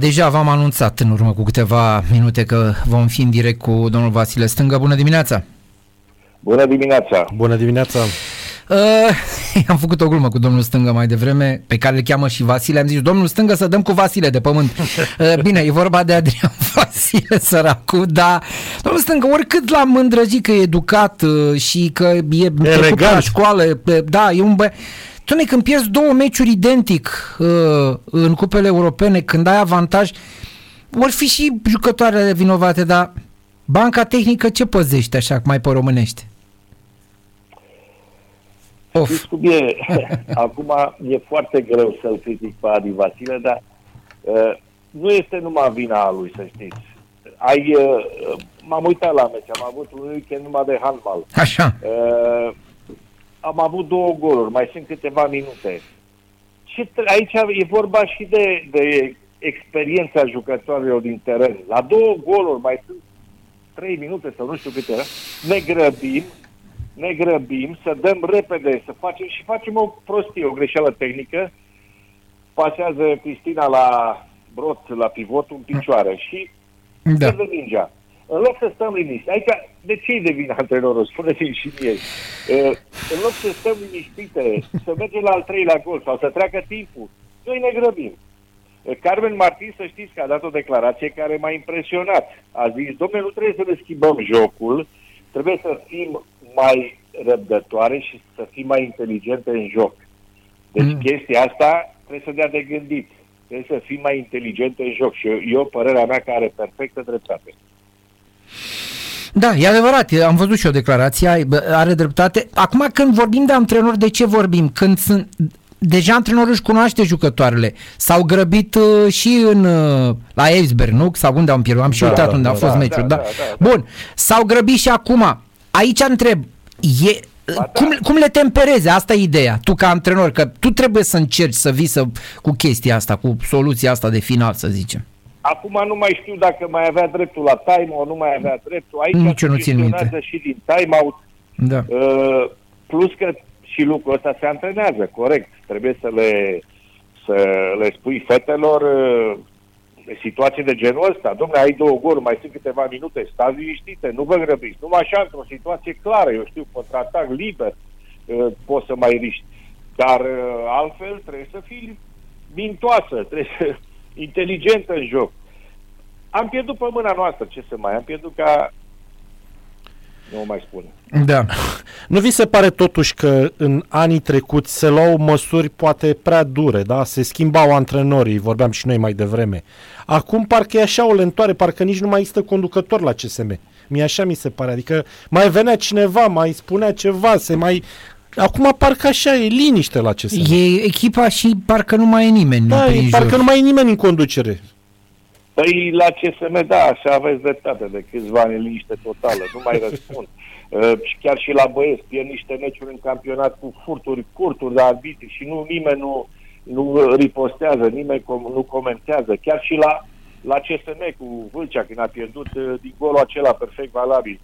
Deja v-am anunțat în urmă cu câteva minute că vom fi în direct cu domnul Vasile Stângă. Bună dimineața! Bună dimineața! Bună dimineața! Uh, am făcut o glumă cu domnul Stângă mai devreme, pe care îl cheamă și Vasile. Am zis, domnul Stângă să dăm cu Vasile de pământ. Uh, bine, e vorba de Adrian Vasile, săracu, dar domnul Stângă, oricât l-am îndrăgit că e educat uh, și că e trecut la școală, uh, da, e un bă... Tune, când pierzi două meciuri identic uh, în cupele europene, când ai avantaj, vor fi și jucătoarele vinovate, dar banca tehnică ce păzește așa, mai pe românește? Of. Știți cum e? Acum e foarte greu să-l critic pe Adi Vasile, dar uh, nu este numai vina a lui, să știți. Ai, uh, m-am uitat la meci, am avut un weekend numai de handball. Așa. Uh, am avut două goluri, mai sunt câteva minute. Și aici e vorba și de, de experiența jucătorilor din teren. La două goluri mai sunt trei minute sau nu știu câte era, ne grăbim, ne grăbim să dăm repede, să facem și facem o prostie, o greșeală tehnică. Pasează Cristina la brot, la pivot, în picioare și da. de mingea. În loc să stăm liniști, aici de ce îi devine antrenorul? Spuneți-mi și mie. Uh, în loc să stăm liniștite, să mergem la al treilea gol sau să treacă timpul, noi ne grăbim. Uh, Carmen Martin, să știți că a dat o declarație care m-a impresionat. A zis, domnule, nu trebuie să ne schimbăm jocul, trebuie să fim mai răbdătoare și să fim mai inteligente în joc. Deci mm. chestia asta trebuie să dea de gândit. Trebuie să fim mai inteligente în joc și eu, eu părerea mea că are perfectă dreptate. Da, e adevărat, am văzut și o declarație, are dreptate. Acum când vorbim de antrenori, de ce vorbim? Când sunt deja antrenorul își cunoaște jucătoarele. S-au grăbit uh, și în, uh, la Eisberg, nu? Sau unde am pierdut? Am și da, uitat da, unde da, a fost da, meciul. Da, da. Da, da, Bun, s-au grăbit și acum. Aici întreb, e, da. cum, cum le tempereze? Asta e ideea. Tu ca antrenor, că tu trebuie să încerci să vii să, cu chestia asta, cu soluția asta de final, să zicem. Acum nu mai știu dacă mai avea dreptul la time-out, nu mai avea dreptul. Aici Nici nu țin minte. și din time-out. Da. Uh, plus că și lucrul ăsta se antrenează, corect. Trebuie să le, să le spui fetelor uh, situații de genul ăsta. Domnule, ai două gol, mai sunt câteva minute, stați liniștite, nu vă grăbiți. Numai așa, într-o situație clară, eu știu, contraatac liber, uh, poți să mai riști. Dar uh, altfel trebuie să fii mintoasă, trebuie să inteligentă în joc. Am pierdut pe mâna noastră, ce să mai, am pierdut ca nu mai spune. Da. Nu vi se pare totuși că în anii trecuți se luau măsuri poate prea dure, da? Se schimbau antrenorii, vorbeam și noi mai devreme. Acum parcă e așa o lentoare, parcă nici nu mai există conducător la CSM. Mie așa mi se pare, adică mai venea cineva, mai spunea ceva, se mai Acum parcă așa e liniște la CSM. E echipa și parcă nu mai e nimeni. Da, e, parcă nu mai e nimeni în conducere. Păi la CSM, da, așa aveți dreptate, de câțiva ani liniște totală, nu mai răspund. Uh, și chiar și la băieți, pierd niște meciuri în campionat cu furturi, curturi de arbitri și nu nimeni nu, nu ripostează, nimeni com- nu comentează. Chiar și la, la CSM cu Vâlcea, când a pierdut uh, din golul acela perfect valabil.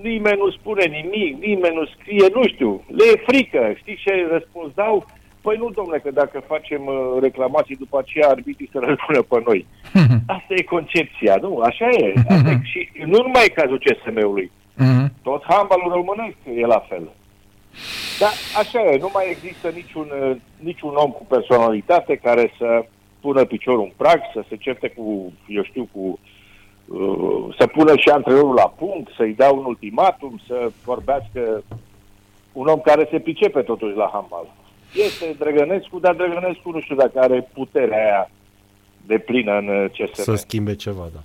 Nimeni nu spune nimic, nimeni nu scrie, nu știu, le e frică. Știi ce răspuns dau? Păi nu, domnule, că dacă facem uh, reclamații după aceea, arbitrii să răspună pe noi. Asta e concepția, nu? Așa e. Asta e. Și nu numai cazul CSM-ului. Mhm. Tot handbalul românesc e la fel. Dar așa e, nu mai există niciun, uh, niciun om cu personalitate care să pună piciorul în prag, să se certe cu, eu știu, cu uh, să pună și antrenorul la punct, să-i dea un ultimatum, să vorbească un om care se pricepe totuși la handbal. Este Drăgănescu, dar Drăgănescu nu știu dacă are puterea aia de plină în CSM. Să schimbe ceva, da.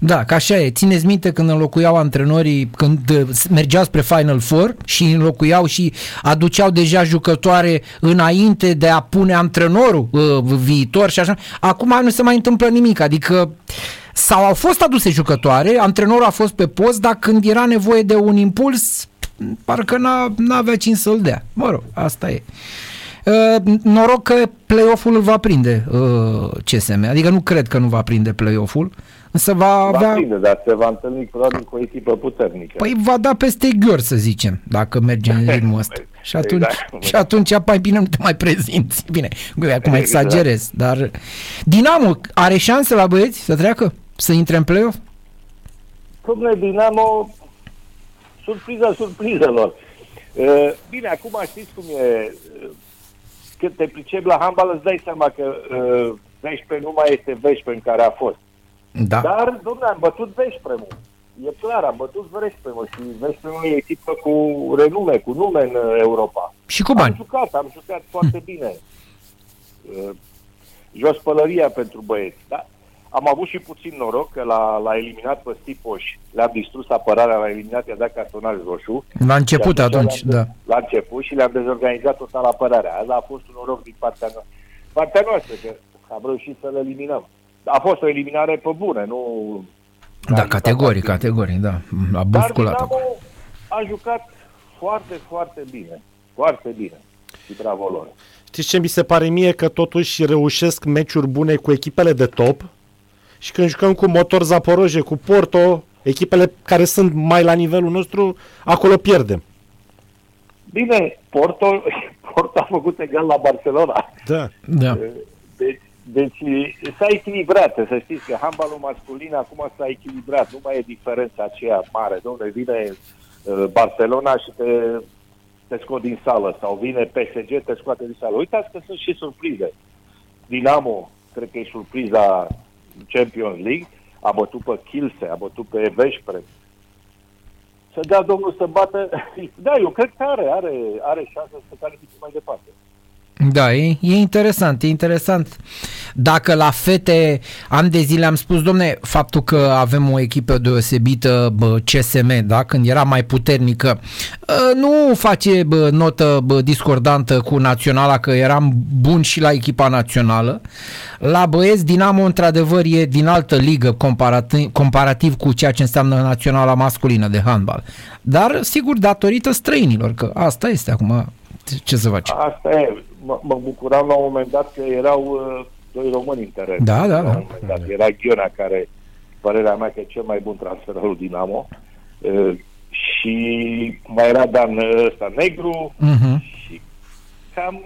Da, ca așa e. Țineți minte când înlocuiau antrenorii, când uh, mergeau spre Final Four și înlocuiau și aduceau deja jucătoare înainte de a pune antrenorul uh, viitor și așa. Acum nu se mai întâmplă nimic, adică sau au fost aduse jucătoare, antrenorul a fost pe post, dar când era nevoie de un impuls, parcă n-a, n-avea cine să-l dea. Mă rog, asta e. Uh, noroc că play-off-ul îl va prinde uh, CSM, adică nu cred că nu va prinde play-off-ul, însă va Va avea... prinde, dar se va întâlni probabil cu o echipă puternică. Păi va da peste Gheor, să zicem, dacă merge în ritmul ăsta. Și atunci, Exact. și atunci mai bine nu te mai prezinți. Bine, acum Exact. exagerez, dar Dinamo are șanse la băieți să treacă? Să intre în play-off? Domnule Dinamo, surpriza surprizelor. Uh, Bine, acum știți cum e. uh, Când te pricepi la handbal, îți dai seama că uh, Veșpe nu mai este Veșpe în care a fost. Da. Dar, domnule, am bătut Veșpremul. E clar, am bătut Veșpremul și Veșpremul e echipă cu renume, cu nume în uh, Europa. Și cu Am bani. jucat, am jucat foarte bine. Uh, Jos pălăria pentru băieți. Da? Am avut și puțin noroc că l-a, l-a eliminat pe Stipoș, le-am distrus apărarea, l-a eliminat, i-a dat cartonaj roșu. La început Și atunci, le-am- da. La început și le-am dezorganizat total apărarea. Asta a fost un noroc din partea noastră. Partea noastră, că am reușit să le eliminăm. A fost o eliminare pe bune, nu... Da, categoric, categoric, da. A Dar busculat Dinamo acum. a jucat foarte, foarte bine. Foarte bine. Și bravo lor. Știți ce mi se pare mie? Că totuși reușesc meciuri bune cu echipele de top și când jucăm cu Motor Zaporoje, cu Porto, echipele care sunt mai la nivelul nostru, acolo pierdem. Bine, Porto, Porto a făcut egal la Barcelona. Da. Da. Deci, deci s-a echilibrat, să știți că handbalul masculin acum s-a echilibrat, nu mai e diferența aceea mare. Domnule, vine uh, Barcelona și te, te scot din sală sau vine PSG, te scoate din sală. Uitați că sunt și surprize. Dinamo, cred că e surpriza Champions League, a bătut pe Kilse, a bătut pe Veszprem. Să dea domnul să bată... Da, eu cred că are, are, are șanse să califice mai departe. Da, e, e interesant, e interesant. Dacă la fete ani de zile am spus, domne, faptul că avem o echipă deosebită, bă, CSM, da, când era mai puternică, ă, nu face bă, notă bă, discordantă cu naționala, că eram bun și la echipa națională. La băieți, Dinamo, într-adevăr, e din altă ligă comparativ, comparativ cu ceea ce înseamnă naționala masculină de handbal. Dar, sigur, datorită străinilor, că asta este acum, ce să faci. Asta e. Mă, mă bucuram la un moment dat că erau uh, doi români în teren. Da, da, La da. un moment dat. Era Ghiona, care, părerea mea, că e cel mai bun transfer al lui Dinamo. Uh, și mai era Dan ăsta negru Mhm. și cam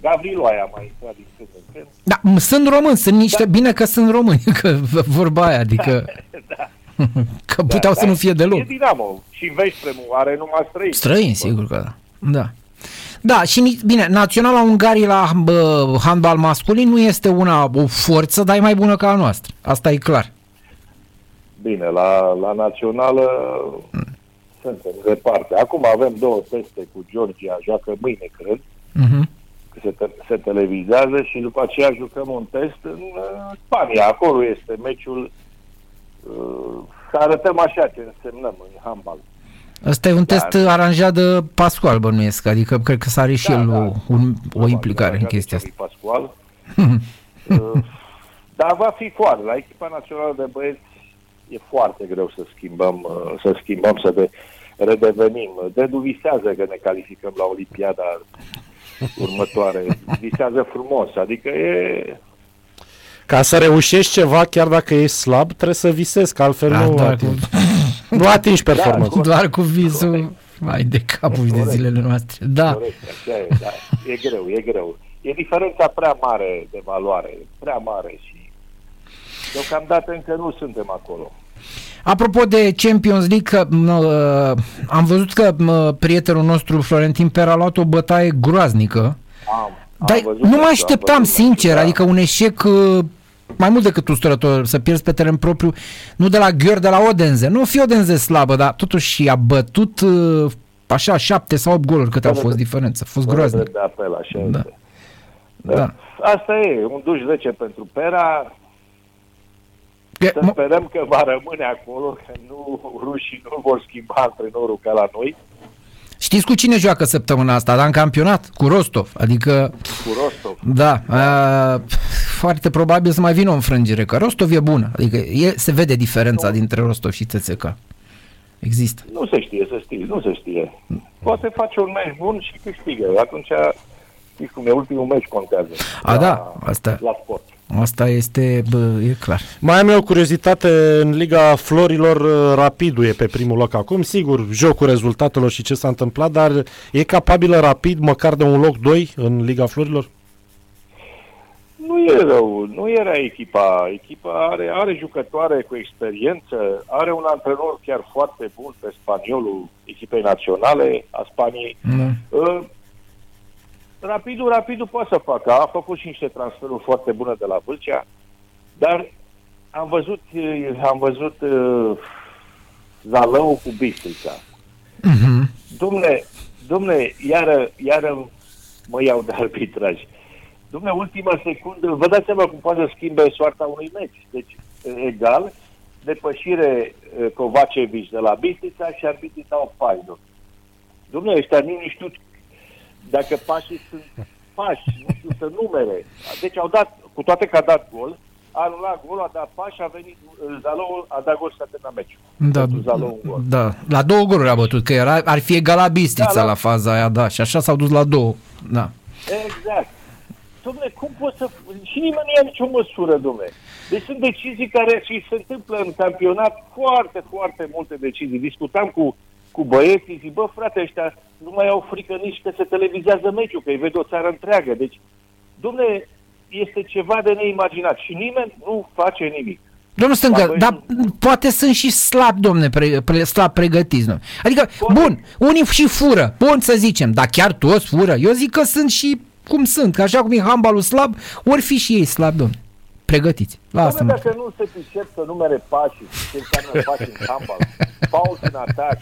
Gavrilo aia mai intrat din când în când. Da, m- sunt români, sunt niște, bine că sunt români, că vorba aia, adică că puteau să nu fie E deloc. Dinamo. Și Veșpremul are numai străini. Străini, sigur că da. Da. Da, și ni- bine, Naționala Ungariei la bă, handbal masculin nu este una o forță, dar e mai bună ca a noastră. Asta e clar. Bine, la, la națională suntem departe. Acum avem două teste cu Georgia, joacă mâine, cred. Mhm. că se, te- se televizează și după aceea jucăm un test în uh, Spania. Acolo este meciul uh, să arătăm așa ce însemnăm în handbal. Asta e un test Da. aranjat de Pascual, bănuiesc, adică cred că s-a are și Da, el da. o, un, o implicare în Așa chestia zice asta. lui Pascual. uh, dar va fi foarte. La echipa națională de băieți e foarte greu să schimbăm, uh, să schimbăm, să de, redevenim. Dedu visează că ne calificăm la Olimpiada următoare. Visează frumos. Adică e, Ca să reușești ceva, chiar dacă ești slab, trebuie să visezi, că altfel Da, nu, doar atingi, nu atingi performanța. corect. Doar cu visul, mai de capul de Corect. zilele noastre. Da. Corect, așa e, da. E greu, e greu. E diferența prea mare de valoare, prea mare și deocamdată încă nu suntem acolo. Apropo de Champions League, că, mă, am văzut că mă, prietenul nostru Florentin Per a luat o bătaie groaznică. Am, Dar am văzut nu mă meciul, am așteptam, văzut sincer, meciul, da. adică un eșec uh, mai mult decât usturător, să pierzi pe teren propriu, nu de la Gheor, de la Odense. Nu fi Odense slabă, dar totuși a bătut uh, așa șapte sau opt goluri cât au Fără fost de- diferență. A fost Fără groaznic. drept de apel, așa Da. este. Da. Asta e, un duș 10 pentru Pera. Că, Să mă- sperăm că va rămâne acolo, că nu, rușii nu vor schimba antrenorul ca la noi, știți cu cine joacă săptămâna asta? Dar în campionat? Cu Rostov. Adică cu Rostov. Da, a, foarte probabil să mai vină o înfrângere, că Rostov e bună, adică e, se vede diferența dintre Rostov și TSK. Există. Nu se știe, să știi, nu se știe. Poate face un meci bun și câștigă. Atunci știți cum e, ultimul meci contează. A, la, da, asta. La sport. Asta este, bă, e clar. Mai am eu o curiozitate, în Liga Florilor, uh, Rapidul e pe primul loc acum, sigur, jocul rezultatelor și ce s-a întâmplat, dar e capabilă Rapid măcar de un loc 2 în Liga Florilor? Nu e rău, nu era echipa. Echipa are, are jucătoare cu experiență, are un antrenor chiar foarte bun pe spaniolul echipei naționale a Spaniei. Da. Uh, Rapidul, Rapidul poate să facă. A făcut și niște transferuri foarte bune de la Vâlcea, dar am văzut, uh, am văzut uh, Zalău cu Bistrița. Mhm. Domne, domne, iară, iară mă iau de arbitraj. Domne, ultima secundă, vă dați seama cum poate să schimbe soarta unui meci. Deci, egal, depășire eh, Kovacevic de la Bistrița și arbitrii dau fainul. Domne, ăștia nu știu dacă pașii sunt pași, nu știu să numere. Deci au dat, cu toate că a dat gol, a anulat gol, a dat pași, a venit eh, Zalou, a dat gol și s-a terminat meciul. Da, Pentru Zalou un gol. da, la două goluri a bătut, că era, ar fi egalat Bistrița Da, da. la faza aia, da, și așa s-au dus la două. Da. Exact. Dom'le, cum poți să... Și nimeni nu ia nicio măsură, dom'le. Deci sunt decizii care și se întâmplă în campionat foarte, foarte multe decizii. Discutam cu, cu băieții, zic, bă, frate, ăștia nu mai au frică nici că se televizează meciul, că îi vede o țară întreagă. Deci, dom'le, este ceva de neimaginat și nimeni nu face nimic. Domnul Stângă, Da, băi, dar poate sunt și slabi, domne, pre, pre, slab pregătiți. Domne. Adică, Poate. bun, unii și fură, bun să zicem, dar chiar toți fură. Eu zic că sunt și cum sunt, că așa cum e handbalul slab, ori fi și ei slabi, domne. Pregătiți. La asta Dom'le, mă dacă nu se pricep să numere pașii, ce înseamnă pași în handbal, pauz în atac,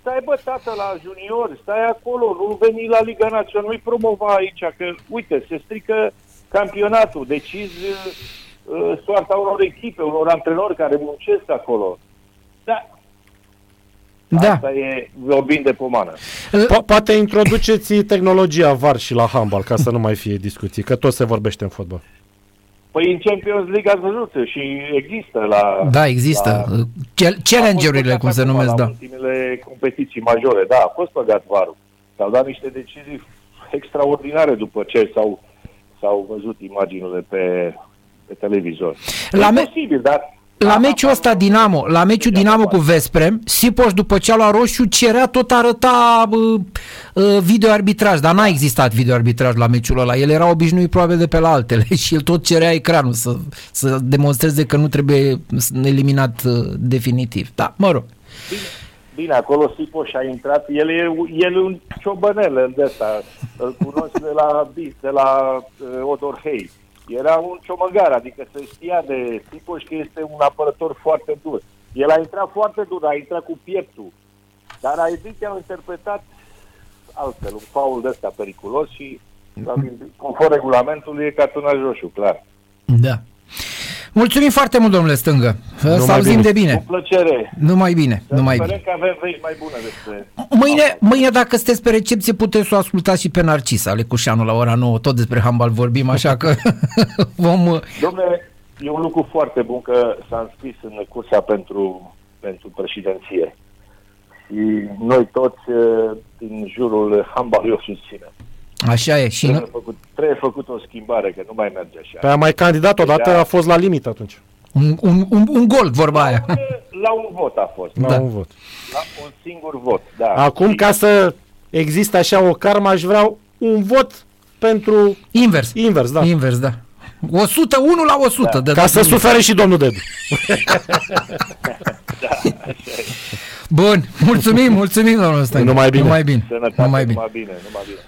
stai bă, tată, la junior, stai acolo, nu veni la Liga Națională, nu-i promova aici, că, uite, se strică campionatul, decizi uh, soarta unor echipe, unor antrenori care muncesc acolo. Da, Da. asta e vorbind de pomană. Po- poate introduceți tehnologia VAR și la handbal, ca să nu mai fie discuții, că tot se vorbește în fotbal. Păi în Champions League ați văzut și există la... Da, există. La, Chel- Challenge-urile, A cum fost se băgat numesc, acum, da. La ultimele competiții majore, da, a fost băgat varul. S-au dat niște decizii extraordinare după ce s-au, s-au văzut imaginile pe, pe televizor. La e me- posibil, dar... La meciul ăsta Dinamo, la meciul Dinamo cu Vesprem, Sipoș după ce a luat roșu cerea tot arăta uh, uh, videoarbitraj, dar n-a existat videoarbitraj la meciul ăla. El era obișnuit probabil de pe la altele și el tot cerea ecranul să, să demonstreze că nu trebuie eliminat uh, definitiv. Da, mă rog. Bine, bine acolo Sipoș a intrat, el e, el e un ciobănel de ăsta, îl cunosc de la, Bis- de la uh, Odor Hei. Era un ciomăgar, adică se știa de Sipoș că este un apărător foarte dur. El a intrat foarte dur, a intrat cu pieptul, dar arbitrii au interpretat altfel, un faul de ăsta periculos și conform regulamentului e cartonaj roșu, clar. Da. Mulțumim foarte mult, domnule Stângă. Să Numai auzim bine. de Cu bine. plăcere. Numai bine, Să numai sperăm bine. că avem vești mai bune despre... Mâine, mâine, dacă sunteți pe recepție, puteți să o ascultați și pe Narcisa Alecușanu la ora 9. Tot despre handbal vorbim, așa că vom... uh, Domnule, e un lucru foarte bun că s-a înscris în cursa pentru, pentru președinție. Și noi toți eh, din jurul handbalului o susținem. Așa e. Și Trebuie nu, făcut, trebuie făcut o schimbare, că nu mai merge așa. Pe a mai candidat odată, Da. a fost la limită atunci, un, un, un, un gol, vorba aia. La un vot a fost. la Da. un vot. La un singur vot, da. Acum, Și- ca să existe așa o karmă, aș vrea un vot pentru Invers. invers, da. Invers, da. 101 la 100. Da. De Ca să sufere și domnul Dedu. Bun, mulțumim, mulțumim, domnul Stănic. Numai bine. Numai bine. Sănătate, Numai bine. numai bine, numai bine.